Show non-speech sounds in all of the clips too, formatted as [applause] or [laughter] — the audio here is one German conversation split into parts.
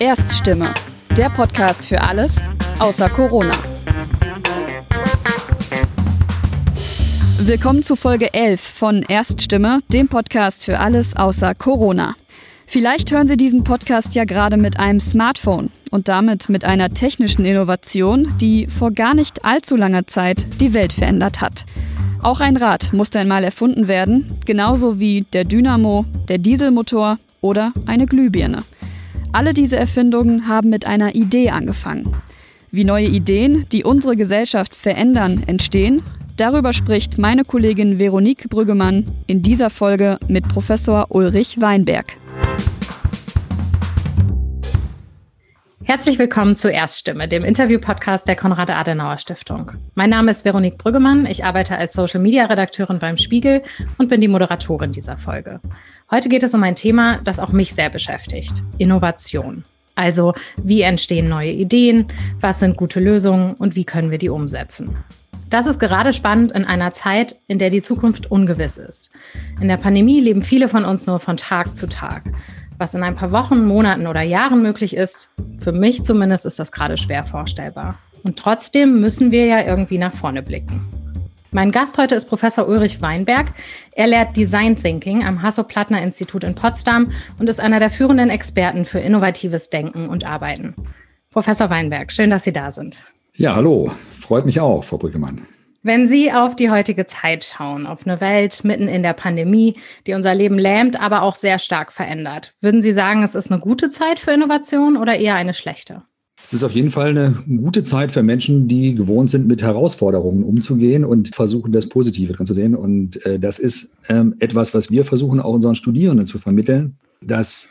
Erststimme, der Podcast für alles außer Corona. Willkommen zu Folge 11 von Erststimme, dem Podcast für alles außer Corona. Vielleicht hören Sie diesen Podcast ja gerade mit einem Smartphone und damit mit einer technischen Innovation, die vor gar nicht allzu langer Zeit die Welt verändert hat. Auch ein Rad musste einmal erfunden werden, genauso wie der Dynamo, der Dieselmotor oder eine Glühbirne. Alle diese Erfindungen haben mit einer Idee angefangen. Wie neue Ideen, die unsere Gesellschaft verändern, entstehen, darüber spricht meine Kollegin Veronique Brüggemann in dieser Folge mit Professor Ulrich Weinberg. Herzlich willkommen zu Erststimme, dem Interview-Podcast der Konrad-Adenauer-Stiftung. Mein Name ist Veronique Brüggemann. Ich arbeite als Social-Media-Redakteurin beim Spiegel und bin die Moderatorin dieser Folge. Heute geht es um ein Thema, das auch mich sehr beschäftigt. Innovation. Also, wie entstehen neue Ideen? Was sind gute Lösungen? Und wie können wir die umsetzen? Das ist gerade spannend in einer Zeit, in der die Zukunft ungewiss ist. In der Pandemie leben viele von uns nur von Tag zu Tag. Was in ein paar Wochen, Monaten oder Jahren möglich ist, für mich zumindest ist das gerade schwer vorstellbar. Und trotzdem müssen wir ja irgendwie nach vorne blicken. Mein Gast heute ist Professor Ulrich Weinberg. Er lehrt Design Thinking am Hasso-Plattner-Institut in Potsdam und ist einer der führenden Experten für innovatives Denken und Arbeiten. Professor Weinberg, schön, dass Sie da sind. Ja, hallo. Freut mich auch, Frau Brückemann. Wenn Sie auf die heutige Zeit schauen, auf eine Welt mitten in der Pandemie, die unser Leben lähmt, aber auch sehr stark verändert, würden Sie sagen, es ist eine gute Zeit für Innovation oder eher eine schlechte? Es ist auf jeden Fall eine gute Zeit für Menschen, die gewohnt sind, mit Herausforderungen umzugehen und versuchen, das Positive dran zu sehen. Und äh, das ist ähm, etwas, was wir versuchen, auch unseren Studierenden zu vermitteln, dass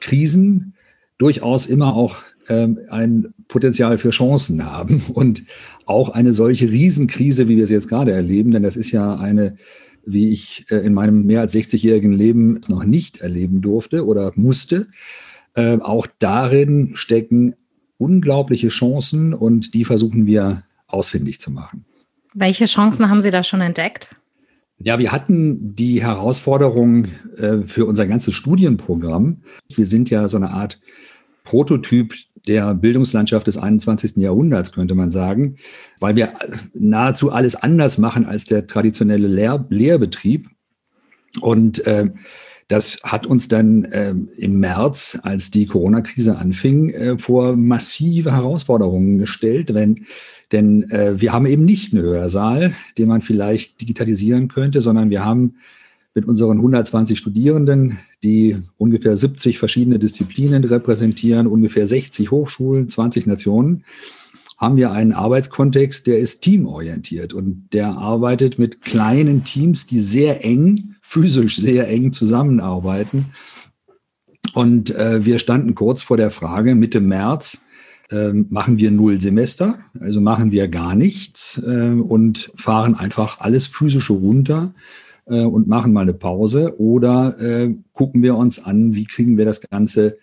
Krisen durchaus immer auch ähm, ein Potenzial für Chancen haben [laughs] und auch eine solche Riesenkrise, wie wir sie jetzt gerade erleben, denn das ist ja eine, wie ich äh, in meinem mehr als 60-jährigen Leben noch nicht erleben durfte oder musste. Äh, auch darin stecken unglaubliche Chancen und die versuchen wir ausfindig zu machen. Welche Chancen haben Sie da schon entdeckt? Ja, wir hatten die Herausforderung äh, für unser ganzes Studienprogramm. Wir sind ja so eine Art Prototyp der Bildungslandschaft des 21. Jahrhunderts, könnte man sagen, weil wir nahezu alles anders machen als der traditionelle Lehr Lehrbetrieb. Und äh, das hat uns dann äh, im März, als die Corona-Krise anfing, äh, vor massive Herausforderungen gestellt, wenn, denn äh, wir haben eben nicht einen Hörsaal, den man vielleicht digitalisieren könnte, sondern wir haben mit unseren 120 Studierenden, die ungefähr 70 verschiedene Disziplinen repräsentieren, ungefähr 60 Hochschulen, 20 Nationen, haben wir einen Arbeitskontext, der ist teamorientiert. Und der arbeitet mit kleinen Teams, die sehr eng, physisch sehr eng zusammenarbeiten. Und äh, wir standen kurz vor der Frage, Mitte März, äh, machen wir null Semester, also machen wir gar nichts äh, und fahren einfach alles physische runter äh, und machen mal eine Pause oder äh, gucken wir uns an, wie kriegen wir das Ganze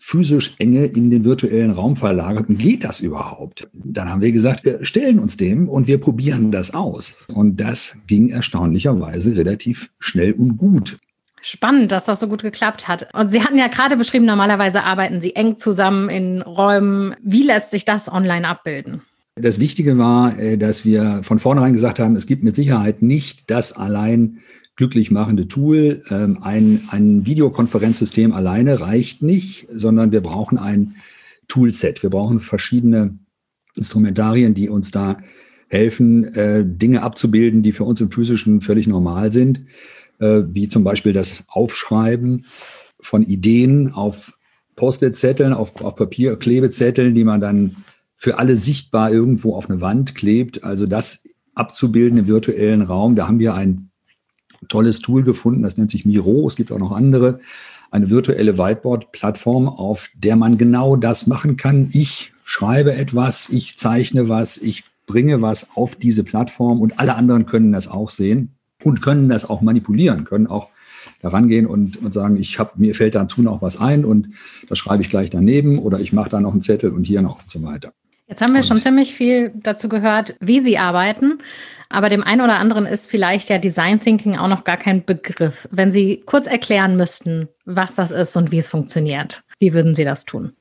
physisch enge in den virtuellen Raum verlagert und geht das überhaupt? Dann haben wir gesagt, wir stellen uns dem und wir probieren das aus. Und das ging erstaunlicherweise relativ schnell und gut. Spannend, dass das so gut geklappt hat. Und Sie hatten ja gerade beschrieben, normalerweise arbeiten Sie eng zusammen in Räumen. Wie lässt sich das online abbilden? Das Wichtige war, äh, dass wir von vornherein gesagt haben, es gibt mit Sicherheit nicht das allein glücklich machende Tool. Ähm, ein, ein Videokonferenzsystem alleine reicht nicht, sondern wir brauchen ein Toolset. Wir brauchen verschiedene Instrumentarien, die uns da helfen, äh, Dinge abzubilden, die für uns im physischen völlig normal sind, äh, wie zum Beispiel das Aufschreiben von Ideen auf Post-it-Zetteln, auf, auf Papierklebezetteln, die man dann für alle sichtbar irgendwo auf eine Wand klebt. Also das abzubilden im virtuellen Raum. Da haben wir ein tolles Tool gefunden, das nennt sich Miro. Es gibt auch noch andere. Eine virtuelle Whiteboard-Plattform, auf der man genau das machen kann. Ich schreibe etwas, ich zeichne was, ich bringe was auf diese Plattform und alle anderen können das auch sehen und können das auch manipulieren, können auch daran gehen und, und sagen, ich habe mir fällt dann tun auch was ein und das schreibe ich gleich daneben oder ich mache da noch einen Zettel und hier noch und so weiter. Jetzt haben wir und schon ziemlich viel dazu gehört, wie Sie arbeiten. Aber dem einen oder anderen ist vielleicht ja Design Thinking auch noch gar kein Begriff. Wenn Sie kurz erklären müssten, was das ist und wie es funktioniert, wie würden Sie das tun?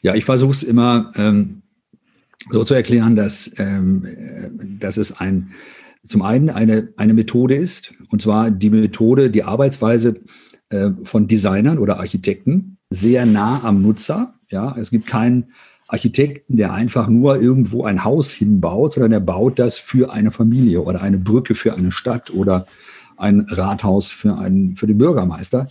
Ja, ich versuche es immer ähm, so zu erklären, dass, ähm, dass es ein, zum einen eine, eine Methode ist, und zwar die Methode, die Arbeitsweise äh, von Designern oder Architekten, sehr nah am Nutzer. Ja, es gibt keinen Architekten, der einfach nur irgendwo ein Haus hinbaut, sondern er baut das für eine Familie oder eine Brücke für eine Stadt oder ein Rathaus für, einen, für den Bürgermeister.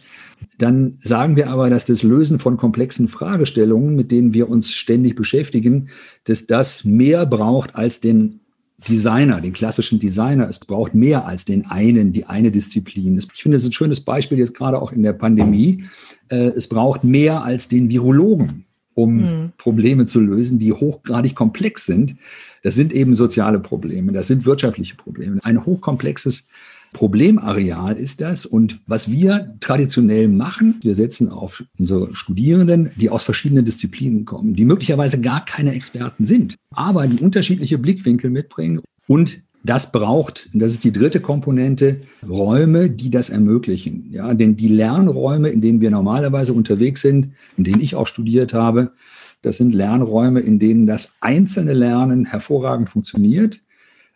Dann sagen wir aber, dass das Lösen von komplexen Fragestellungen, mit denen wir uns ständig beschäftigen, dass das mehr braucht als den Designer, den klassischen Designer. Es braucht mehr als den einen, die eine Disziplin. Ich finde, das ist ein schönes Beispiel jetzt gerade auch in der Pandemie. Äh, es braucht mehr als den Virologen, um mhm. Probleme zu lösen, die hochgradig komplex sind. Das sind eben soziale Probleme, das sind wirtschaftliche Probleme. Ein hochkomplexes Problemareal ist das. Und was wir traditionell machen, wir setzen auf unsere Studierenden, die aus verschiedenen Disziplinen kommen, die möglicherweise gar keine Experten sind, aber die unterschiedliche Blickwinkel mitbringen und das braucht, das ist die dritte Komponente, Räume, die das ermöglichen. Ja, denn die Lernräume, in denen wir normalerweise unterwegs sind, in denen ich auch studiert habe, das sind Lernräume, in denen das einzelne Lernen hervorragend funktioniert,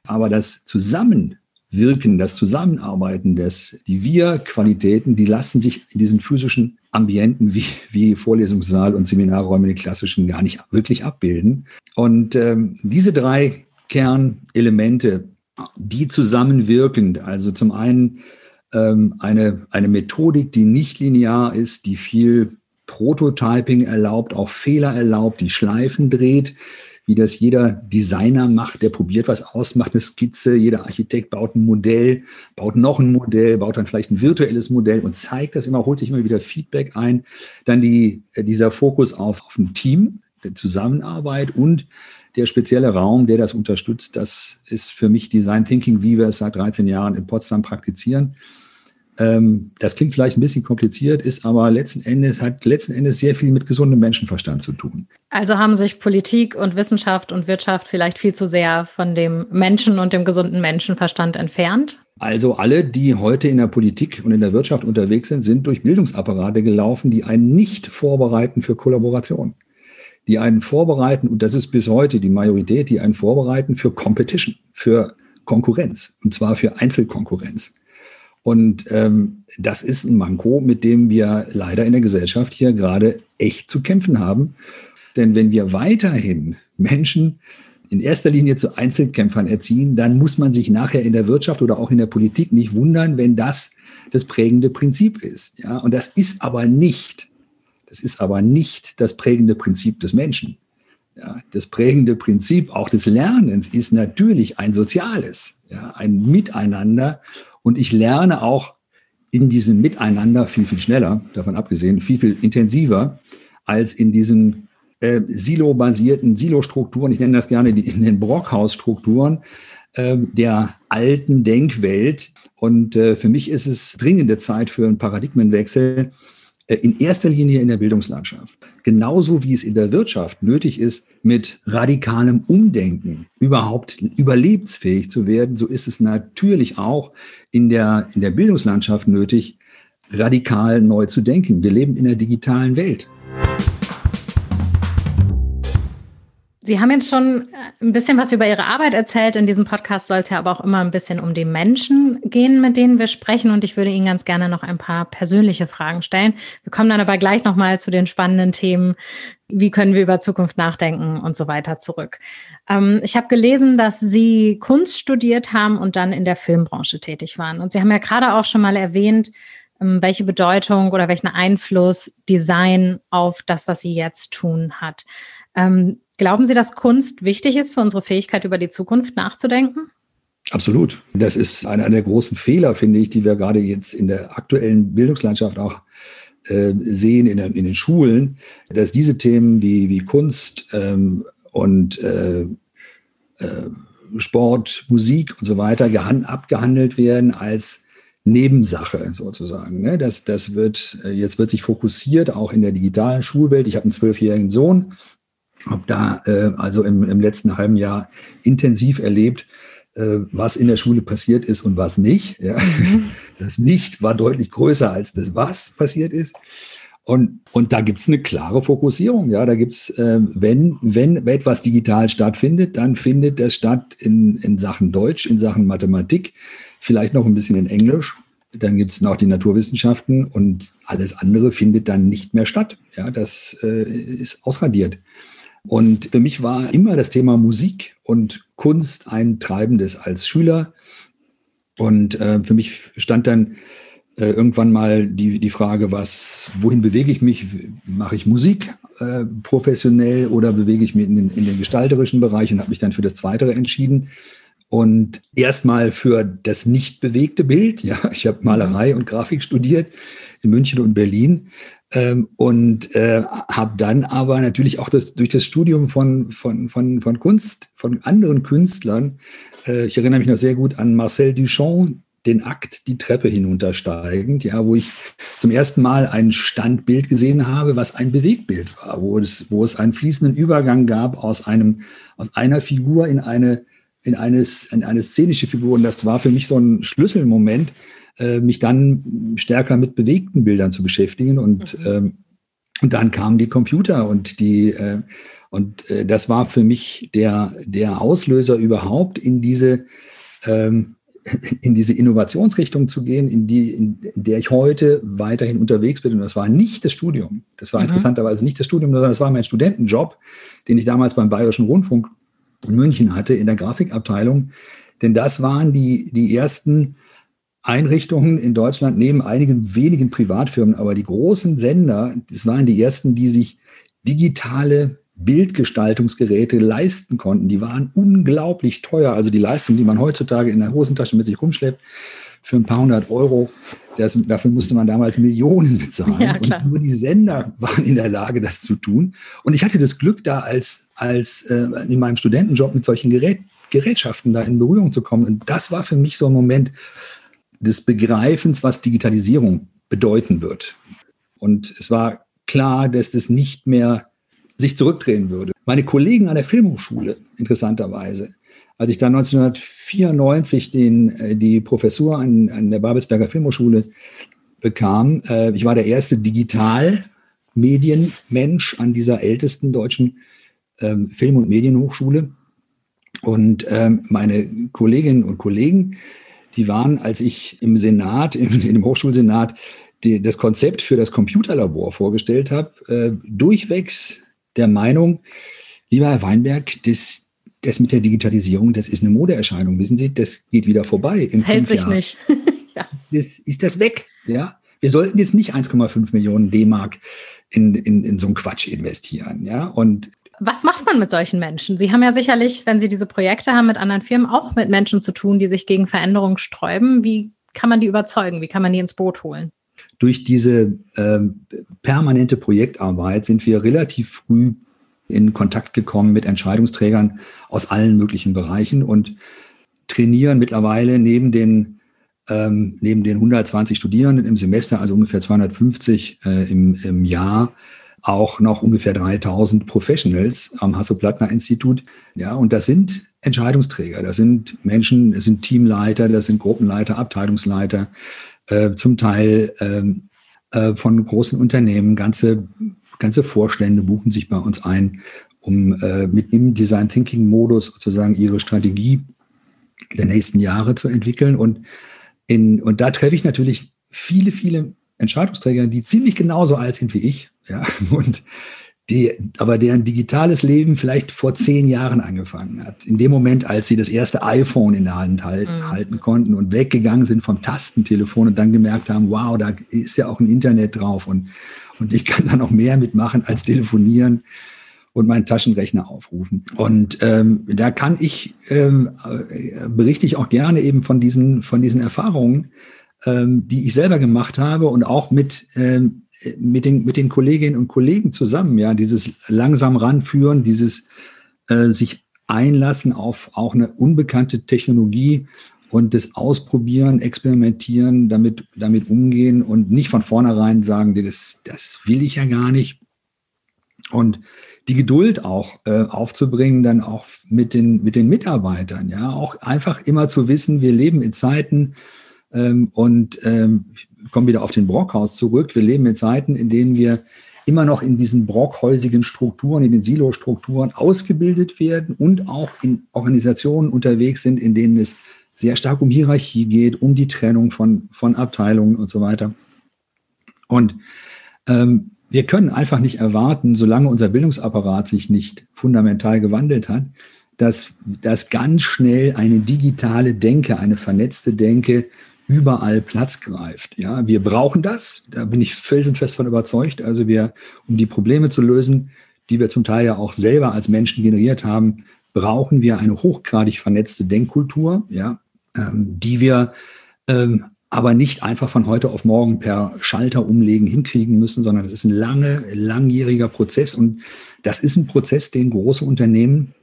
aber das Zusammen Wirken, das Zusammenarbeiten, das, die Wir-Qualitäten, die lassen sich in diesen physischen Ambienten wie, wie Vorlesungssaal und Seminarräume, die klassischen, gar nicht wirklich abbilden. Und ähm, diese drei Kernelemente, die zusammenwirkend, also zum einen ähm, eine, eine Methodik, die nicht linear ist, die viel Prototyping erlaubt, auch Fehler erlaubt, die Schleifen dreht, wie das jeder Designer macht, der probiert was aus, macht eine Skizze, jeder Architekt baut ein Modell, baut noch ein Modell, baut dann vielleicht ein virtuelles Modell und zeigt das immer, holt sich immer wieder Feedback ein. Dann die, äh, dieser Fokus auf, auf ein Team, der Zusammenarbeit und der spezielle Raum, der das unterstützt, das ist für mich Design Thinking, wie wir es seit 13 Jahren in Potsdam praktizieren. Ähm, das klingt vielleicht ein bisschen kompliziert, ist aber letzten Endes, hat letzten Endes sehr viel mit gesundem Menschenverstand zu tun. Also haben sich Politik und Wissenschaft und Wirtschaft vielleicht viel zu sehr von dem Menschen und dem gesunden Menschenverstand entfernt? Also alle, die heute in der Politik und in der Wirtschaft unterwegs sind, sind durch Bildungsapparate gelaufen, die einen nicht vorbereiten für Kollaboration. Die einen vorbereiten, und das ist bis heute die Majorität, die einen vorbereiten für Competition, für Konkurrenz, und zwar für Einzelkonkurrenz. Und ähm, das ist ein Manko, mit dem wir leider in der Gesellschaft hier gerade echt zu kämpfen haben. Denn wenn wir weiterhin Menschen in erster Linie zu Einzelkämpfern erziehen, dann muss man sich nachher in der Wirtschaft oder auch in der Politik nicht wundern, wenn das das prägende Prinzip ist. Ja, und das ist aber nicht, das ist aber nicht das prägende Prinzip des Menschen. Ja, das prägende Prinzip auch des Lernens ist natürlich ein soziales, ja, ein Miteinander und ich lerne auch in diesem Miteinander viel, viel schneller, davon abgesehen, viel, viel intensiver als in diesen äh, Silo-basierten Silo-Strukturen, ich nenne das gerne die, in den Brockhaus-Strukturen äh, der alten Denkwelt. Und äh, für mich ist es dringende Zeit für einen Paradigmenwechsel, in erster Linie in der Bildungslandschaft. Genauso wie es in der Wirtschaft nötig ist, mit radikalem Umdenken überhaupt überlebensfähig zu werden, so ist es natürlich auch in der, in der Bildungslandschaft nötig, radikal neu zu denken. Wir leben in der digitalen Welt. Sie haben jetzt schon äh, ein bisschen was über Ihre Arbeit erzählt. In diesem Podcast soll es ja aber auch immer ein bisschen um die Menschen gehen, mit denen wir sprechen. Und ich würde Ihnen ganz gerne noch ein paar persönliche Fragen stellen. Wir kommen dann aber gleich nochmal zu den spannenden Themen. Wie können wir über Zukunft nachdenken und so weiter zurück. Ähm, ich habe gelesen, dass Sie Kunst studiert haben und dann in der Filmbranche tätig waren. Und Sie haben ja gerade auch schon mal erwähnt, ähm, welche Bedeutung oder welchen Einfluss Design auf das, was Sie jetzt tun hat. Ähm, Glauben Sie, dass Kunst wichtig ist für unsere Fähigkeit, über die Zukunft nachzudenken? Absolut. Das ist einer der großen Fehler, finde ich, die wir gerade jetzt in der aktuellen Bildungslandschaft auch äh, sehen in, in, den Schulen, dass diese Themen wie, wie Kunst ähm, und äh, äh, Sport, Musik und so weiter abgehandelt werden als Nebensache sozusagen. Ne? Das, das wird, äh, jetzt wird sich fokussiert, auch in der digitalen Schulwelt. Ich habe einen zwölfjährigen Sohn, habe da äh, also im, im letzten halben Jahr intensiv erlebt, äh, was in der Schule passiert ist und was nicht. Ja. Mhm. Das Nicht war deutlich größer als das Was passiert ist. Und, und da gibt es eine klare Fokussierung. Ja, da gibt es, äh, wenn, wenn etwas digital stattfindet, dann findet das statt in, in Sachen Deutsch, in Sachen Mathematik, vielleicht noch ein bisschen in Englisch. Dann gibt es noch die Naturwissenschaften und alles andere findet dann nicht mehr statt. Ja, das äh, ist ausradiert. Und für mich war immer das Thema Musik und Kunst ein treibendes als Schüler. Und äh, für mich stand dann äh, irgendwann mal die, die Frage, was, wohin bewege ich mich? Mache ich Musik äh, professionell oder bewege ich mich in den, in den gestalterischen Bereich und habe mich dann für das Zweite entschieden. Und erstmal für das nicht bewegte Bild. Ja, ich habe Malerei und Grafik studiert in München und Berlin. Ähm, und äh, habe dann aber natürlich auch das, durch das Studium von, von, von, von Kunst, von anderen Künstlern, äh, ich erinnere mich noch sehr gut an Marcel Duchamp, den Akt die Treppe hinuntersteigend, ja, wo ich zum ersten Mal ein Standbild gesehen habe, was ein Bewegtbild war, wo es, wo es einen fließenden Übergang gab aus einem, aus einer Figur in eine, in eine, in eine szenische Figur. Und das war für mich so ein Schlüsselmoment, äh, mich dann stärker mit bewegten Bildern zu beschäftigen. Und, mhm. ähm, und dann kamen die Computer und die, äh, und äh, das war für mich der, der Auslöser überhaupt in diese, ähm, [laughs] in diese Innovationsrichtung zu gehen, in, die, in der ich heute weiterhin unterwegs bin. Und das war nicht das Studium. Das war mhm. interessanterweise nicht das Studium, sondern das war mein Studentenjob, den ich damals beim Bayerischen Rundfunk in München hatte, in der Grafikabteilung. Denn das waren die, die ersten Einrichtungen in Deutschland, neben einigen wenigen Privatfirmen, aber die großen Sender, das waren die ersten, die sich digitale Bildgestaltungsgeräte leisten konnten. Die waren unglaublich teuer. Also die Leistung, die man heutzutage in der Hosentasche mit sich rumschleppt, für ein paar hundert Euro, das, dafür musste man damals Millionen bezahlen. Ja, und nur die Sender waren in der Lage, das zu tun. Und ich hatte das Glück, da als, als äh, in meinem Studentenjob mit solchen Gerät, Gerätschaften da in Berührung zu kommen. Und das war für mich so ein Moment des Begreifens, was Digitalisierung bedeuten wird. Und es war klar, dass das nicht mehr sich zurückdrehen würde. Meine Kollegen an der Filmhochschule, interessanterweise, als ich da 1994 den, äh, die Professur an, an der Babelsberger Filmhochschule bekam, äh, ich war der erste Digitalmedienmensch an dieser ältesten deutschen ähm, Film- und Medienhochschule. Und ähm, meine Kolleginnen und Kollegen, die waren, als ich im Senat, in dem Hochschulsenat, die, das Konzept für das Computerlabor vorgestellt habe, äh, durchwegs der Meinung, lieber Herr Weinberg, das, das mit der Digitalisierung, das ist eine Modeerscheinung. Wissen Sie, das geht wieder vorbei. das hält sich Jahren. nicht. [laughs] ja. Das ist das weg. Ja, wir sollten jetzt nicht 1,5 Millionen D-Mark in, in, in so einen Quatsch investieren. Ja, und was macht man mit solchen Menschen? Sie haben ja sicherlich, wenn Sie diese Projekte haben mit anderen Firmen, auch mit Menschen zu tun, die sich gegen Veränderungen sträuben. Wie kann man die überzeugen? Wie kann man die ins Boot holen? durch diese ähm, permanente Projektarbeit sind wir relativ früh in Kontakt gekommen mit Entscheidungsträgern aus allen möglichen Bereichen und trainieren mittlerweile neben den, ähm, neben den 120 Studierenden im Semester, also ungefähr 250 äh, im, im Jahr, auch noch ungefähr 3000 Professionals am Hasso-Plattner-Institut. Ja, und das sind Entscheidungsträger, das sind Menschen, das sind Teamleiter, das sind Gruppenleiter, Abteilungsleiter, äh, zum Teil ähm, äh, von großen Unternehmen. Ganze, ganze Vorstände buchen sich bei uns ein, um äh, mit dem Design Thinking Modus sozusagen ihre Strategie der nächsten Jahre zu entwickeln. Und, in, und da treffe ich natürlich viele, viele Entscheidungsträger, die ziemlich genauso alt sind wie ich. Ja, [laughs] und die, aber deren digitales Leben vielleicht vor zehn Jahren angefangen hat. In dem Moment, als sie das erste iPhone in der Hand halt, mhm. halten konnten und weggegangen sind vom Tastentelefon und dann gemerkt haben, wow, da ist ja auch ein Internet drauf und, und ich kann da noch mehr mitmachen als telefonieren und meinen Taschenrechner aufrufen. Und ähm, da kann ich, ähm, äh, berichte ich auch gerne eben von diesen, von diesen Erfahrungen, ähm, die ich selber gemacht habe und auch mit ähm, mit den, mit den Kolleginnen und Kollegen zusammen, ja, dieses langsam ranführen, dieses äh, sich einlassen auf auch eine unbekannte Technologie und das Ausprobieren, Experimentieren, damit, damit umgehen und nicht von vornherein sagen, das, das will ich ja gar nicht. Und die Geduld auch äh, aufzubringen, dann auch mit den, mit den Mitarbeitern, ja, auch einfach immer zu wissen, wir leben in Zeiten, Ähm, und ähm, kommen wieder auf den Brockhaus zurück. Wir leben in Zeiten, in denen wir immer noch in diesen brockhäusigen Strukturen, in den Silo-Strukturen ausgebildet werden und auch in Organisationen unterwegs sind, in denen es sehr stark um Hierarchie geht, um die Trennung von, von Abteilungen und so weiter. Und ähm, wir können einfach nicht erwarten, solange unser Bildungsapparat sich nicht fundamental gewandelt hat, dass, dass ganz schnell eine digitale Denke, eine vernetzte Denke überall Platz greift. Ja, wir brauchen das. Da bin ich felsenfest von überzeugt. Also wir, um die Probleme zu lösen, die wir zum Teil ja auch selber als Menschen generiert haben, brauchen wir eine hochgradig vernetzte Denkkultur, ja, ähm, die wir ähm, aber nicht einfach von heute auf morgen per Schalter umlegen hinkriegen müssen, sondern es ist ein lange, langjähriger Prozess und das ist ein Prozess, den große Unternehmen,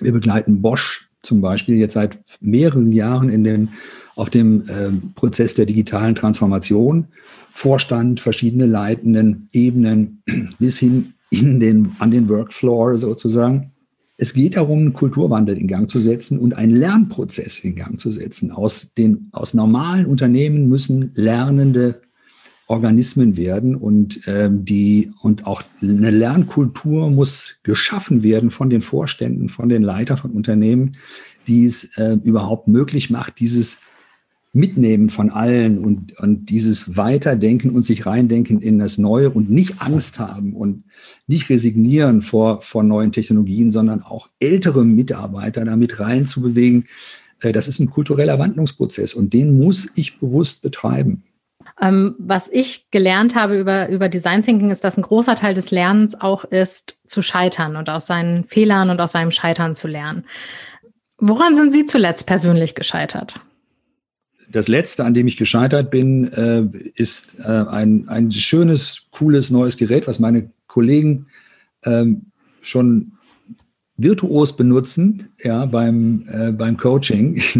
wir begleiten Bosch zum Beispiel jetzt seit mehreren Jahren in den auf dem äh, Prozess der digitalen Transformation. Vorstand, verschiedene leitenden Ebenen [clears throat] bis hin in den, an den Workfloor sozusagen. Es geht darum, einen Kulturwandel in Gang zu setzen und einen Lernprozess in Gang zu setzen. Aus, den, aus normalen Unternehmen müssen lernende Organismen werden und, ähm, die, und auch eine Lernkultur muss geschaffen werden von den Vorständen, von den Leitern von Unternehmen, die es äh, überhaupt möglich macht, dieses Mitnehmen von allen und, und dieses Weiterdenken und sich reindenken in das Neue und nicht Angst haben und nicht resignieren vor, vor neuen Technologien, sondern auch ältere Mitarbeiter damit reinzubewegen. Äh, das ist ein kultureller Wandlungsprozess und den muss ich bewusst betreiben. Ähm, was ich gelernt habe über, über Design Thinking ist, dass ein großer Teil des Lernens auch ist, zu scheitern und aus seinen Fehlern und aus seinem Scheitern zu lernen. Woran sind Sie zuletzt persönlich gescheitert? das letzte, an dem ich gescheitert bin, äh, ist äh, ein, ein schönes, cooles neues Gerät, was meine Kollegen ähm, schon virtuos benutzen, ja, beim, äh, beim Coaching. [laughs]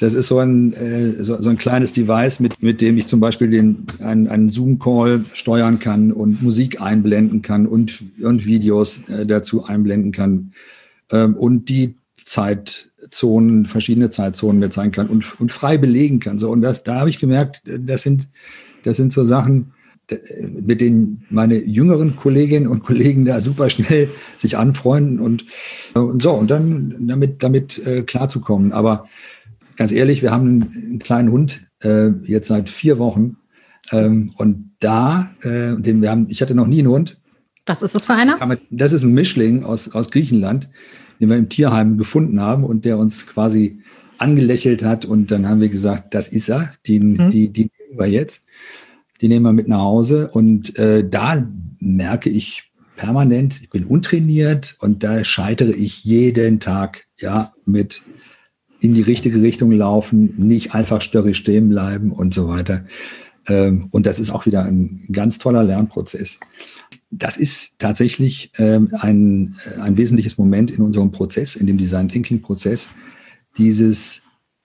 Das ist so ein, äh, so, so, ein kleines Device, mit, mit dem ich zum Beispiel den, einen, einen Zoom-Call steuern kann und Musik einblenden kann und, und Videos äh, dazu einblenden kann. Ähm, und die Zeitzonen, verschiedene Zeitzonen mir zeigen kann und, und frei belegen kann. So, und das, da habe ich gemerkt, das sind, das sind so Sachen, mit denen meine jüngeren Kolleginnen und Kollegen da super schnell sich anfreunden und, und so, und dann damit, damit äh, klarzukommen. Aber ganz ehrlich, wir haben einen, kleinen Hund äh, jetzt seit vier Wochen. Ähm, und da, äh, den wir haben, ich hatte noch nie einen Hund. Was ist das für einer? Das ist ein Mischling aus, aus Griechenland den wir im Tierheim gefunden haben und der uns quasi angelächelt hat. Und dann haben wir gesagt, das ist er, den, mhm. die, die nehmen wir jetzt. Die nehmen wir mit nach Hause. Und äh, da merke ich permanent, ich bin untrainiert und da scheitere ich jeden Tag ja mit in die richtige Richtung laufen, nicht einfach störrisch stehen bleiben und so weiter. Ähm, und das ist auch wieder ein ganz toller Lernprozess das ist tatsächlich ähm, ein, äh, ein wesentliches Moment in unserem Prozess, in dem Design Thinking Prozess, dieses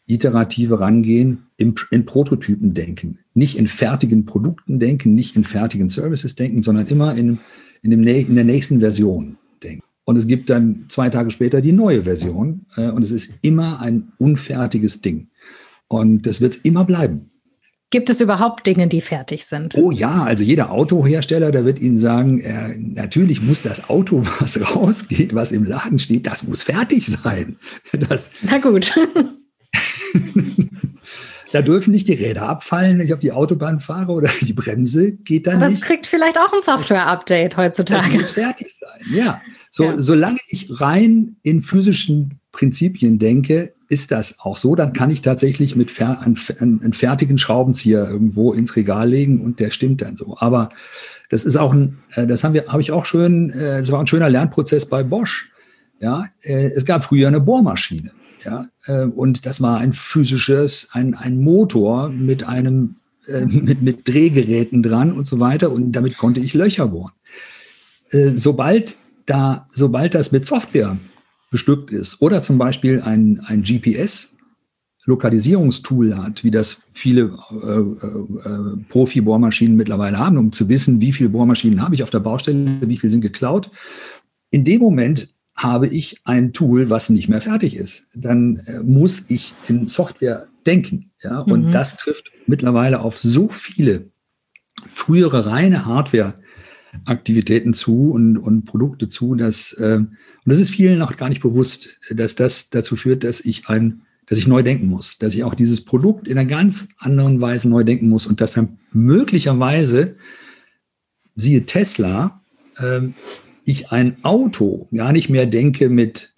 iterative Rangehen im, in Prototypen denken, nicht in fertigen Produkten denken, nicht in fertigen Services denken, sondern immer in, in, dem, in der nächsten Version denken. Und es gibt dann zwei Tage später die neue Version äh, und es ist immer ein unfertiges Ding. Und das wird es immer bleiben. Gibt es überhaupt Dinge, die fertig sind? Oh ja, also jeder Autohersteller, der wird Ihnen sagen, äh, natürlich muss das Auto, was rausgeht, was im Laden steht, das muss fertig sein. [laughs] Das, Na gut. [laughs] [laughs] da dürfen nicht die Räder abfallen, wenn ich auf die Autobahn fahre oder die Bremse geht dann das nicht. Das kriegt vielleicht auch ein Software-Update heutzutage. Das muss fertig sein, ja. So, ja. Solange ich rein in physischen Prinzipien denke, ist das auch so, dann kann ich tatsächlich mit fer einen, einen, fertigen Schraubenzieher irgendwo ins Regal legen und der stimmt dann so. Aber das ist auch ein, äh, das haben wir, habe ich auch schön, äh, das war ein schöner Lernprozess bei Bosch. Ja, äh, es gab früher eine Bohrmaschine. Ja, und das war ein physisches, ein, ein Motor mit einem, [laughs] mit, mit Drehgeräten dran und so weiter. Und damit konnte ich Löcher bohren. Sobald da, sobald das mit Software bestückt ist oder zum Beispiel ein, ein GPS Lokalisierungstool hat, wie das viele äh, äh, Profi-Bohrmaschinen mittlerweile haben, um zu wissen, wie viele Bohrmaschinen habe ich auf der Baustelle, wie viele sind geklaut. In dem Moment habe ich ein Tool, was nicht mehr fertig ist. Dann äh, muss ich in Software denken. Ja, und mhm. das trifft mittlerweile auf so viele frühere reine Hardware-Aktivitäten zu und, und Produkte zu, dass, äh, und das ist vielen noch gar nicht bewusst, dass das dazu führt, dass ich ein, dass ich neu denken muss, dass ich auch dieses Produkt in einer ganz anderen Weise neu denken muss und dass dann möglicherweise, siehe Tesla, äh, ich ein Auto gar nicht mehr denke mit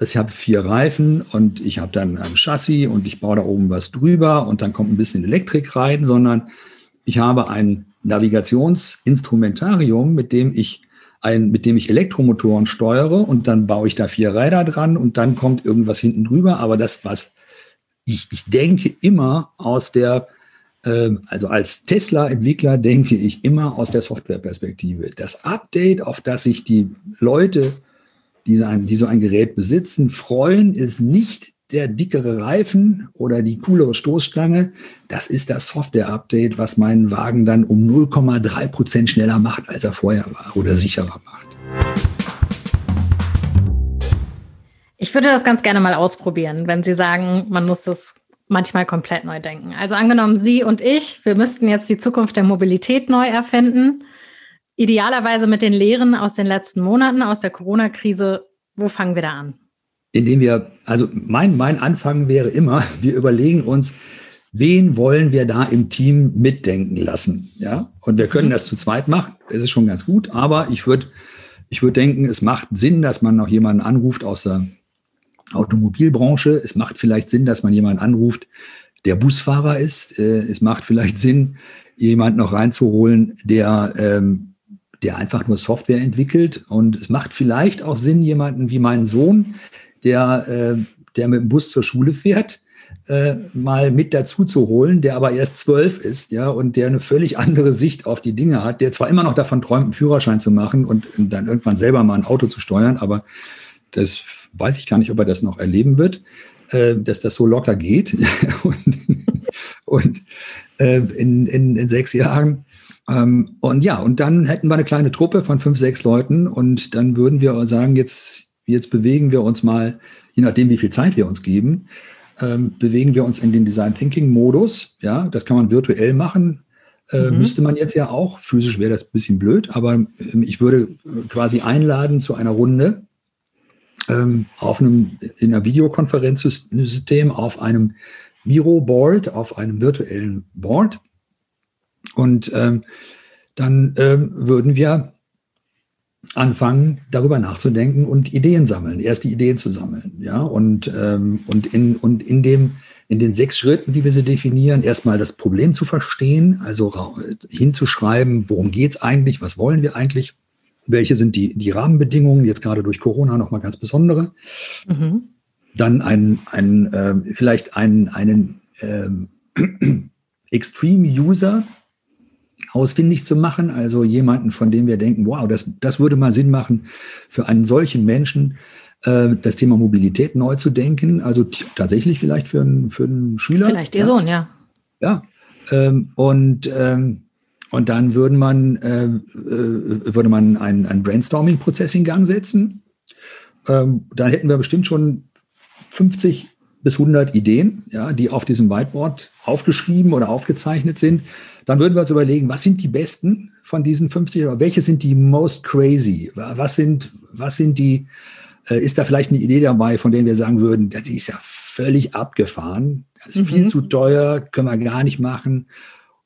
ich habe vier Reifen und ich habe dann ein Chassis und ich baue da oben was drüber und dann kommt ein bisschen Elektrik rein, sondern ich habe ein Navigationsinstrumentarium, mit dem ich ein, mit dem ich Elektromotoren steuere und dann baue ich da vier Räder dran und dann kommt irgendwas hinten drüber. Aber das, was ich, ich denke immer aus der, also als Tesla-Entwickler denke ich immer aus der Softwareperspektive. Das Update, auf das sich die Leute die so, ein, die so ein Gerät besitzen, freuen, ist nicht der dickere Reifen oder die coolere Stoßstange. Das ist das Software-Update, was meinen Wagen dann um 0,3 Prozent schneller macht, als er vorher war oder sicherer macht. Ich würde das ganz gerne mal ausprobieren, wenn Sie sagen, man muss das manchmal komplett neu denken. Also angenommen, Sie und ich, wir müssten jetzt die Zukunft der Mobilität neu erfinden. Idealerweise mit den Lehren aus den letzten Monaten, aus der Corona-Krise. Wo fangen wir da an? Indem wir, also mein, mein Anfang wäre immer, [laughs] wir überlegen uns, wen wollen wir da im Team mitdenken lassen? Ja, und wir können mhm. das zu zweit machen. Das ist schon ganz gut. Aber ich würde, ich würde denken, es macht Sinn, dass man noch jemanden anruft aus der Automobilbranche. Es macht vielleicht Sinn, dass man jemanden anruft, der Busfahrer ist. Äh, es macht vielleicht Sinn, jemanden noch reinzuholen, der ähm, der einfach nur Software entwickelt. Und es macht vielleicht auch Sinn, jemanden wie meinen Sohn, der, äh, der mit dem Bus zur Schule fährt, äh, mal mit dazu zu holen, der aber erst zwölf ist, ja, und der eine völlig andere Sicht auf die Dinge hat, der zwar immer noch davon träumt, einen Führerschein zu machen und, und dann irgendwann selber mal ein Auto zu steuern, aber das weiß ich gar nicht, ob er das noch erleben wird, äh, dass das so locker geht. [laughs] und, und äh, in, in, in sechs Jahren ähm, und ja, und dann hätten wir eine kleine Truppe von fünf, sechs Leuten und dann würden wir sagen, jetzt, jetzt bewegen wir uns mal, je nachdem, wie viel Zeit wir uns geben, ähm, bewegen wir uns in den Design Thinking Modus. Ja, das kann man virtuell machen. Äh, mhm. Müsste man jetzt ja auch. Physisch wäre das ein bisschen blöd, aber ähm, ich würde quasi einladen zu einer Runde ähm, auf einem, in einer Videokonferenzsystem, auf einem Miro-Board, auf einem virtuellen Board. Und ähm, dann ähm, würden wir anfangen, darüber nachzudenken und Ideen sammeln, erst die Ideen zu sammeln. Ja, und, ähm, und, in, und in, dem, in den sechs Schritten, wie wir sie definieren, erstmal das Problem zu verstehen, also hinzuschreiben, worum geht es eigentlich, was wollen wir eigentlich, welche sind die, die Rahmenbedingungen, jetzt gerade durch Corona nochmal ganz besondere. Mhm. Dann ein, ein, äh, vielleicht einen, einen ähm, [clears throat] Extreme User, ausfindig zu machen, also jemanden, von dem wir denken, wow, das, das würde mal Sinn machen, für einen solchen Menschen äh, das Thema Mobilität neu zu denken, also tatsächlich vielleicht für einen, für einen Schüler. Vielleicht ihr ja. Sohn, ja. Ja, ähm, und, ähm, und dann würde man, äh, äh, würde man einen, einen Brainstorming-Prozess in Gang setzen. Ähm, dann hätten wir bestimmt schon 50 bis 100 Ideen, ja, die auf diesem Whiteboard aufgeschrieben oder aufgezeichnet sind. Dann würden wir uns überlegen, was sind die besten von diesen 50 oder welche sind die most crazy? Was sind, was sind die, äh, ist da vielleicht eine Idee dabei, von der wir sagen würden, das ist ja völlig abgefahren, das ist mhm. viel zu teuer, können wir gar nicht machen.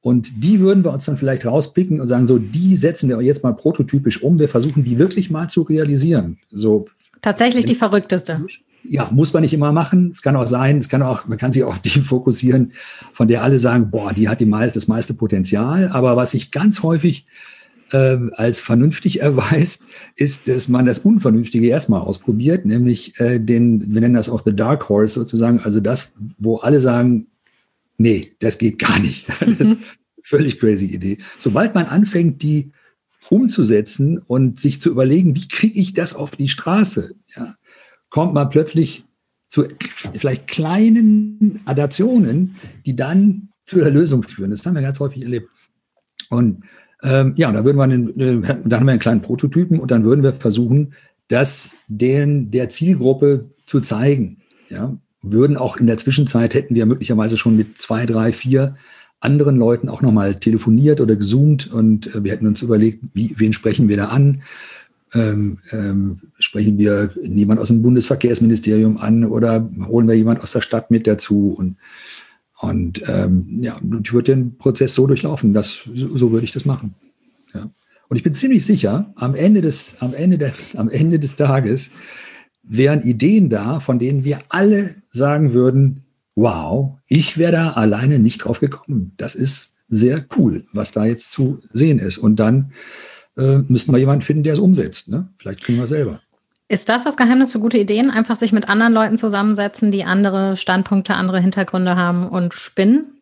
Und die würden wir uns dann vielleicht rauspicken und sagen, so, die setzen wir jetzt mal prototypisch um. Wir versuchen, die wirklich mal zu realisieren. So. Tatsächlich die verrückteste ja, muss man nicht immer machen. Es kann auch sein, es kann auch, man kann sich auf die [laughs] fokussieren, von der alle sagen, boah, die hat die meiste, das meiste Potenzial. Aber was sich ganz häufig äh, als vernünftig erweist, ist, dass man das Unvernünftige erstmal ausprobiert, nämlich äh, den, wir nennen das auch The Dark Horse sozusagen, also das, wo alle sagen, nee, das geht gar nicht. [laughs] Das ist völlig crazy Idee. Sobald man anfängt, die umzusetzen und sich zu überlegen, wie kriege ich das auf die Straße, ja, kommt man plötzlich zu vielleicht kleinen Adaptionen, die dann zu der Lösung führen. Das haben wir ganz häufig erlebt. Und ähm, ja, da würden wir einen, äh, dann haben wir einen kleinen Prototypen und dann würden wir versuchen, das den, der Zielgruppe zu zeigen. Ja, würden auch in der Zwischenzeit hätten wir möglicherweise schon mit zwei, drei, vier anderen Leuten auch nochmal telefoniert oder gezoomt und äh, wir hätten uns überlegt, wie, wen sprechen wir da an? Ähm, ähm, sprechen wir jemand aus dem Bundesverkehrsministerium an oder holen wir jemand aus der Stadt mit dazu? Und, und ähm, ja, ich würde den Prozess so durchlaufen. Das, so, so würde ich das machen. Ja. Und ich bin ziemlich sicher, am Ende des, am Ende des, am Ende des Tages wären Ideen da, von denen wir alle sagen würden, wow, ich wäre da alleine nicht drauf gekommen. Das ist sehr cool, was da jetzt zu sehen ist. Und dann äh, müssen wir jemanden finden, der es umsetzt. Ne? Vielleicht kriegen wir es selber. Ist das das Geheimnis für gute Ideen? Einfach sich mit anderen Leuten zusammensetzen, die andere Standpunkte, andere Hintergründe haben und spinnen?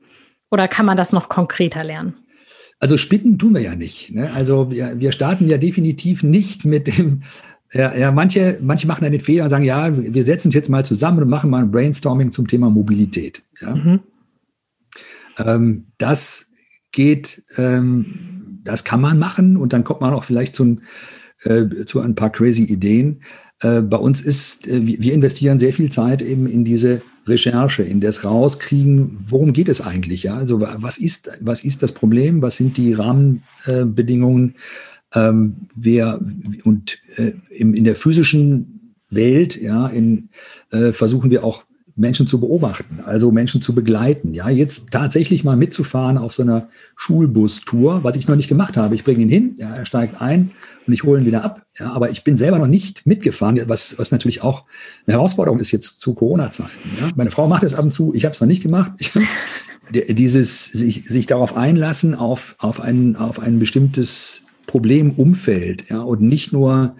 Oder kann man das noch konkreter lernen? Also spinnen tun wir ja nicht. Ne? Also wir, wir starten ja definitiv nicht mit dem, ja, ja, manche, manche machen dann den Fehler und sagen, ja, wir setzen uns jetzt mal zusammen und machen mal ein Brainstorming zum Thema Mobilität. Ja? Mhm. Ähm, das geht, ähm, das kann man machen und dann kommt man auch vielleicht zu, äh, zu ein paar crazy Ideen. Äh, bei uns ist, äh, wir investieren sehr viel Zeit eben in diese Recherche, in das Rauskriegen, worum geht es eigentlich? Ja? Also was ist, was ist das Problem? Was sind die Rahmenbedingungen? Ähm, wer, und äh, in, in der physischen Welt ja, in, äh, versuchen wir auch Menschen zu beobachten, also Menschen zu begleiten. Ja, jetzt tatsächlich mal mitzufahren auf so einer Schulbustour, was ich noch nicht gemacht habe. Ich bringe ihn hin, ja, er steigt ein und ich hole ihn wieder ab. Ja, aber ich bin selber noch nicht mitgefahren, was, was natürlich auch eine Herausforderung ist jetzt zu Corona-Zeiten. Ja. Meine Frau macht es ab und zu, ich habe es noch nicht gemacht. [laughs] Dieses sich, sich darauf einlassen, auf, auf, ein, auf ein bestimmtes Problemumfeld ja, und nicht nur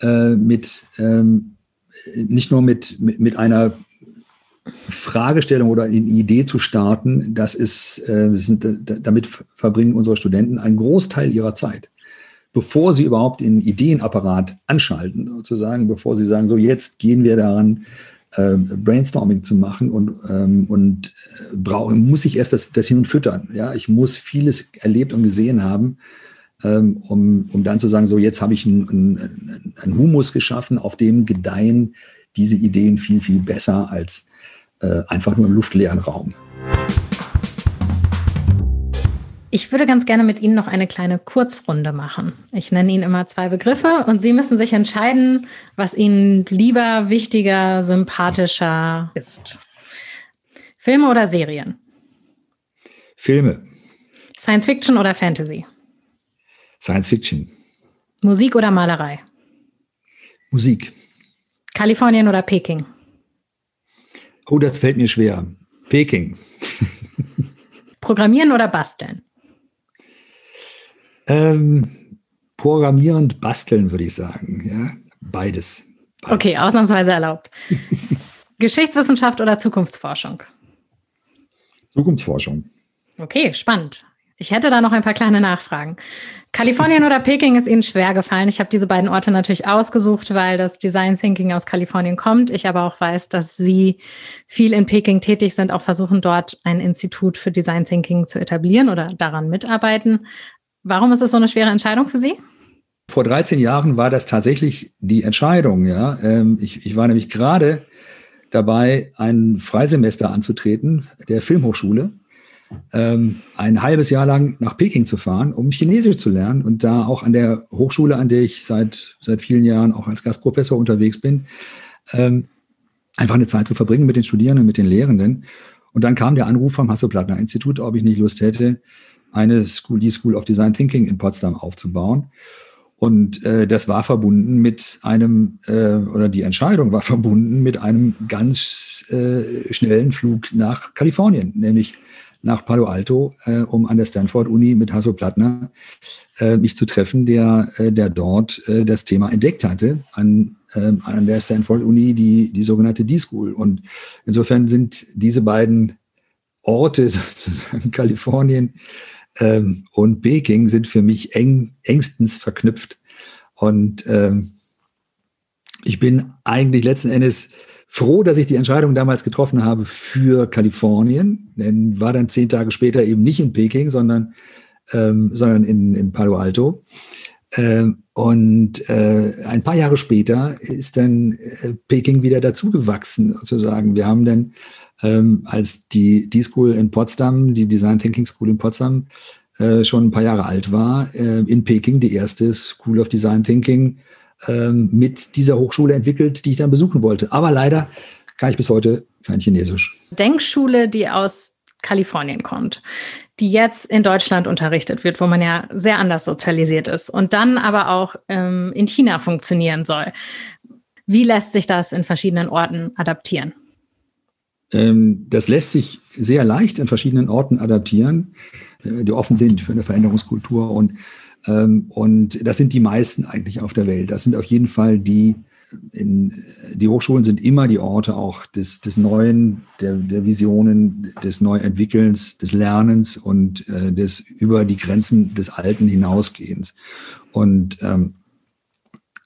äh, mit ähm, nicht nur mit, mit, mit einer Fragestellung oder eine Idee zu starten, das ist, äh, sind, damit verbringen unsere Studenten einen Großteil ihrer Zeit. Bevor sie überhaupt den Ideenapparat anschalten, sozusagen, bevor sie sagen, so jetzt gehen wir daran, äh, Brainstorming zu machen und, ähm, und äh, brauche, muss ich erst das, das hin und füttern. Ja, ich muss vieles erlebt und gesehen haben, ähm, um, um dann zu sagen, so jetzt habe ich einen ein Humus geschaffen, auf dem gedeihen diese Ideen viel, viel besser als äh, einfach nur im luftleeren Raum. Ich würde ganz gerne mit Ihnen noch eine kleine Kurzrunde machen. Ich nenne Ihnen immer zwei Begriffe und Sie müssen sich entscheiden, was Ihnen lieber, wichtiger, sympathischer ist. Filme oder Serien? Filme. Science Fiction oder Fantasy? Science Fiction. Musik oder Malerei? Musik. Kalifornien oder Peking? Oh, das fällt mir schwer. Peking. [laughs] Programmieren oder basteln? Ähm, programmierend basteln, würde ich sagen. Ja, beides. beides. Okay, ausnahmsweise erlaubt. [laughs] Geschichtswissenschaft oder Zukunftsforschung? Zukunftsforschung. Okay, spannend. Ich hätte da noch ein paar kleine Nachfragen. Kalifornien oder Peking ist Ihnen schwer gefallen. Ich habe diese beiden Orte natürlich ausgesucht, weil das Design Thinking aus Kalifornien kommt. Ich aber auch weiß, dass Sie viel in Peking tätig sind, auch versuchen dort ein Institut für Design Thinking zu etablieren oder daran mitarbeiten. Warum ist es so eine schwere Entscheidung für Sie? Vor 13 Jahren war das tatsächlich die Entscheidung. Ja, ähm, ich, ich war nämlich gerade dabei, ein Freisemester anzutreten der Filmhochschule ähm, ein halbes Jahr lang nach Peking zu fahren, um Chinesisch zu lernen und da auch an der Hochschule, an der ich seit, seit vielen Jahren auch als Gastprofessor unterwegs bin, ähm, einfach eine Zeit zu verbringen mit den Studierenden, mit den Lehrenden. Und dann kam der Anruf vom Hasso-Plattner-Institut, ob ich nicht Lust hätte, eine School, die School of Design Thinking in Potsdam aufzubauen. Und äh, das war verbunden mit einem, äh, oder die Entscheidung war [laughs] verbunden mit einem ganz äh, schnellen Flug nach Kalifornien, nämlich nach Palo Alto, äh, um an der Stanford-Uni mit Hasso Plattner äh, mich zu treffen, der, äh, der dort äh, das Thema entdeckt hatte, an, äh, an der Stanford-Uni, die, die sogenannte D-School. Und insofern sind diese beiden Orte, [laughs] sozusagen Kalifornien ähm, und Peking, sind für mich eng, engstens verknüpft. Und ähm, ich bin eigentlich letzten Endes froh, dass ich die Entscheidung damals getroffen habe für Kalifornien, denn war dann zehn Tage später eben nicht in Peking, sondern, ähm, sondern in, in Palo Alto. Ähm, und äh, ein paar Jahre später ist dann äh, Peking wieder dazugewachsen, sozusagen. Wir haben dann, ähm, als die D-School in Potsdam, die Design Thinking School in Potsdam, äh, schon ein paar Jahre alt war, äh, in Peking die erste School of Design Thinking äh, mit dieser Hochschule entwickelt, die ich dann besuchen wollte. Aber leider kann ich bis heute kein Chinesisch. Denkschule, die aus Kalifornien kommt, die jetzt in Deutschland unterrichtet wird, wo man ja sehr anders sozialisiert ist und dann aber auch ähm, in China funktionieren soll. Wie lässt sich das in verschiedenen Orten adaptieren? Ähm, das lässt sich sehr leicht in verschiedenen Orten adaptieren, äh, die offen sind für eine Veränderungskultur. Und, ähm, und das sind die meisten eigentlich auf der Welt. Das sind auf jeden Fall die, in, die Hochschulen sind immer die Orte auch des, des Neuen, der, der Visionen, des Neuentwickelns, des Lernens und äh, des über die Grenzen des Alten hinausgehens. Und ähm,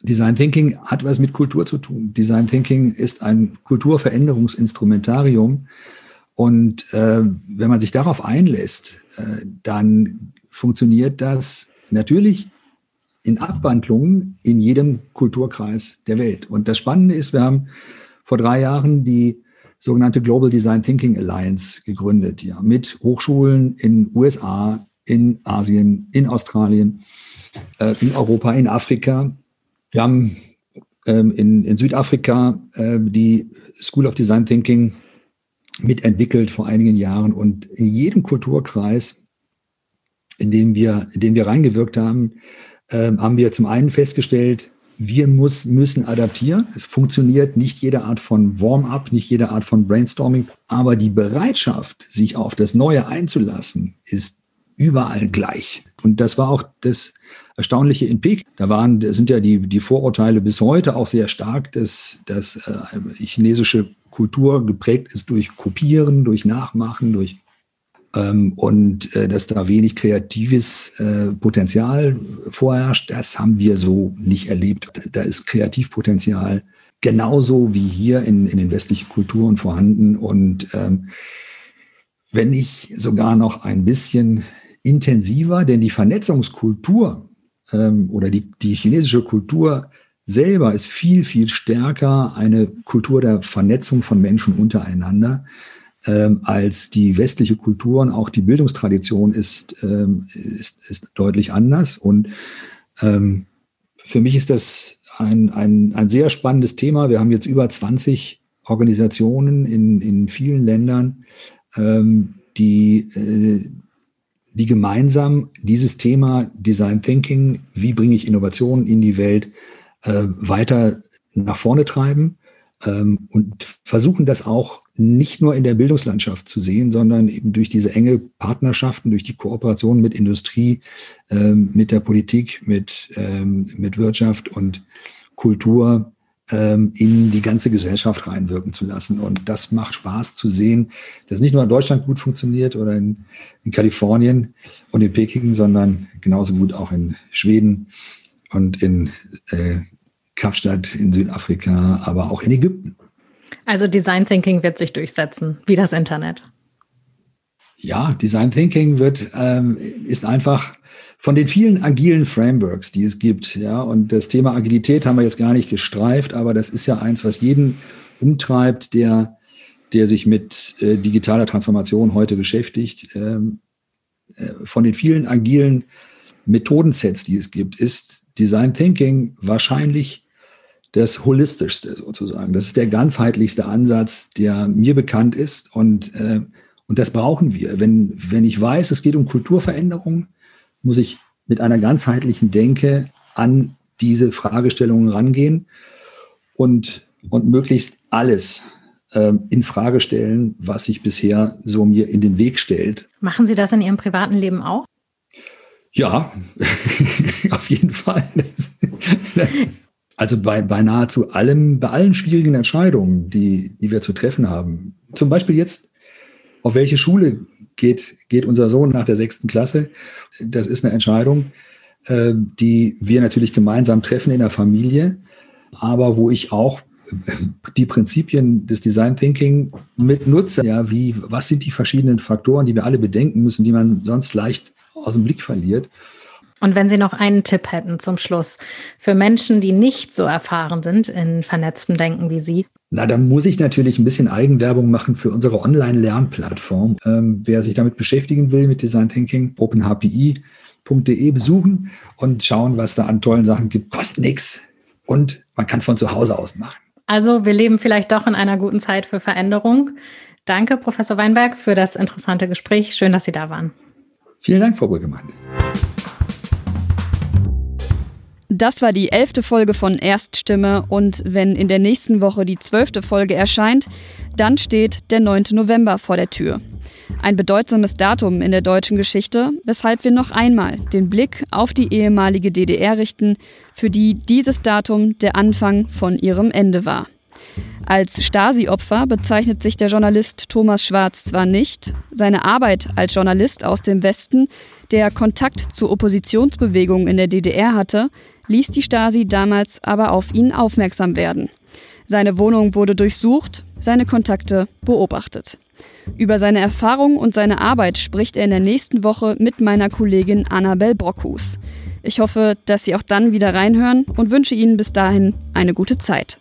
Design Thinking hat was mit Kultur zu tun. Design Thinking ist ein Kulturveränderungsinstrumentarium. Und äh, wenn man sich darauf einlässt, äh, dann funktioniert das natürlich in Abwandlungen in jedem Kulturkreis der Welt. Und das Spannende ist, wir haben vor drei Jahren die sogenannte Global Design Thinking Alliance gegründet, ja, mit Hochschulen in USA, in Asien, in Australien, äh, in Europa, in Afrika. Wir haben ähm, in, in Südafrika äh, die School of Design Thinking mitentwickelt vor einigen Jahren und in jedem Kulturkreis, in dem wir, in dem wir reingewirkt haben, ähm, haben wir zum einen festgestellt, wir muss, müssen adaptieren. Es funktioniert nicht jede Art von Warm-up, nicht jede Art von Brainstorming, aber die Bereitschaft, sich auf das Neue einzulassen, ist überall gleich. Und das war auch das Erstaunliche in Peking. Da waren, sind ja die, die Vorurteile bis heute auch sehr stark, dass, dass äh, chinesische Kultur geprägt ist durch Kopieren, durch Nachmachen, durch und äh, dass da wenig kreatives äh, Potenzial vorherrscht, das haben wir so nicht erlebt. Da ist Kreativpotenzial genauso wie hier in, in den westlichen Kulturen vorhanden. Und ähm, wenn nicht sogar noch ein bisschen intensiver, denn die Vernetzungskultur ähm, oder die, die chinesische Kultur selber ist viel, viel stärker eine Kultur der Vernetzung von Menschen untereinander ähm, als die westliche Kultur und auch die Bildungstradition ist, ähm, ist, ist deutlich anders. Und ähm, für mich ist das ein, ein, ein sehr spannendes Thema. Wir haben jetzt über 20 Organisationen in, in vielen Ländern, ähm, die, äh, die gemeinsam dieses Thema Design Thinking, wie bringe ich Innovationen in die Welt, äh, weiter nach vorne treiben ähm, und versuchen das auch nicht nur in der Bildungslandschaft zu sehen, sondern eben durch diese enge Partnerschaften, durch die Kooperation mit Industrie, ähm, mit der Politik, mit, ähm, mit Wirtschaft und Kultur ähm, in die ganze Gesellschaft reinwirken zu lassen. Und das macht Spaß zu sehen, dass nicht nur in Deutschland gut funktioniert oder in, in Kalifornien und in Peking, sondern genauso gut auch in Schweden und in äh, Kapstadt in Südafrika, aber auch in Ägypten. Also Design Thinking wird sich durchsetzen, wie das Internet. Ja, Design Thinking wird, ähm, ist einfach von den vielen agilen Frameworks, die es gibt, ja, und das Thema Agilität haben wir jetzt gar nicht gestreift, aber das ist ja eins, was jeden umtreibt, der, der sich mit äh, digitaler Transformation heute beschäftigt. Ähm, äh, von den vielen agilen Methodensets, die es gibt, ist Design Thinking wahrscheinlich das Holistischste sozusagen. Das ist der ganzheitlichste Ansatz, der mir bekannt ist. Und, äh, und das brauchen wir. Wenn, wenn ich weiß, es geht um Kulturveränderung, muss ich mit einer ganzheitlichen Denke an diese Fragestellungen rangehen und, und möglichst alles äh, in Frage stellen, was sich bisher so mir in den Weg stellt. Machen Sie das in Ihrem privaten Leben auch? Ja, [laughs] auf jeden Fall. Das, das, also bei, bei nahezu allem, bei allen schwierigen Entscheidungen, die, die wir zu treffen haben. Zum Beispiel jetzt, auf welche Schule geht, geht unser Sohn nach der sechsten Klasse? Das ist eine Entscheidung, äh, die wir natürlich gemeinsam treffen in der Familie, aber wo ich auch die Prinzipien des Design Thinking mit nutze. Ja, wie, was sind die verschiedenen Faktoren, die wir alle bedenken müssen, die man sonst leicht aus dem Blick verliert? Und wenn Sie noch einen Tipp hätten zum Schluss für Menschen, die nicht so erfahren sind in vernetztem Denken wie Sie? Na, dann muss ich natürlich ein bisschen Eigenwerbung machen für unsere Online-Lernplattform. Ähm, wer sich damit beschäftigen will, mit Design Thinking, openhpi.de besuchen und schauen, was da an tollen Sachen gibt. Kostet nichts und man kann es von zu Hause aus machen. Also wir leben vielleicht doch in einer guten Zeit für Veränderung. Danke, Professor Weinberg, für das interessante Gespräch. Schön, dass Sie da waren. Vielen Dank, Frau Brüggemann. Das war die elfte Folge von Erststimme und wenn in der nächsten Woche die zwölfte Folge erscheint, dann steht der 9. November vor der Tür. Ein bedeutsames Datum in der deutschen Geschichte, weshalb wir noch einmal den Blick auf die ehemalige DDR richten, für die dieses Datum der Anfang von ihrem Ende war. Als Stasi-Opfer bezeichnet sich der Journalist Thomas Schwarz zwar nicht, seine Arbeit als Journalist aus dem Westen, der Kontakt zu Oppositionsbewegungen in der DDR hatte, ließ die Stasi damals aber auf ihn aufmerksam werden. Seine Wohnung wurde durchsucht, seine Kontakte beobachtet. Über seine Erfahrung und seine Arbeit spricht er in der nächsten Woche mit meiner Kollegin Annabel Brockhus. Ich hoffe, dass Sie auch dann wieder reinhören und wünsche Ihnen bis dahin eine gute Zeit.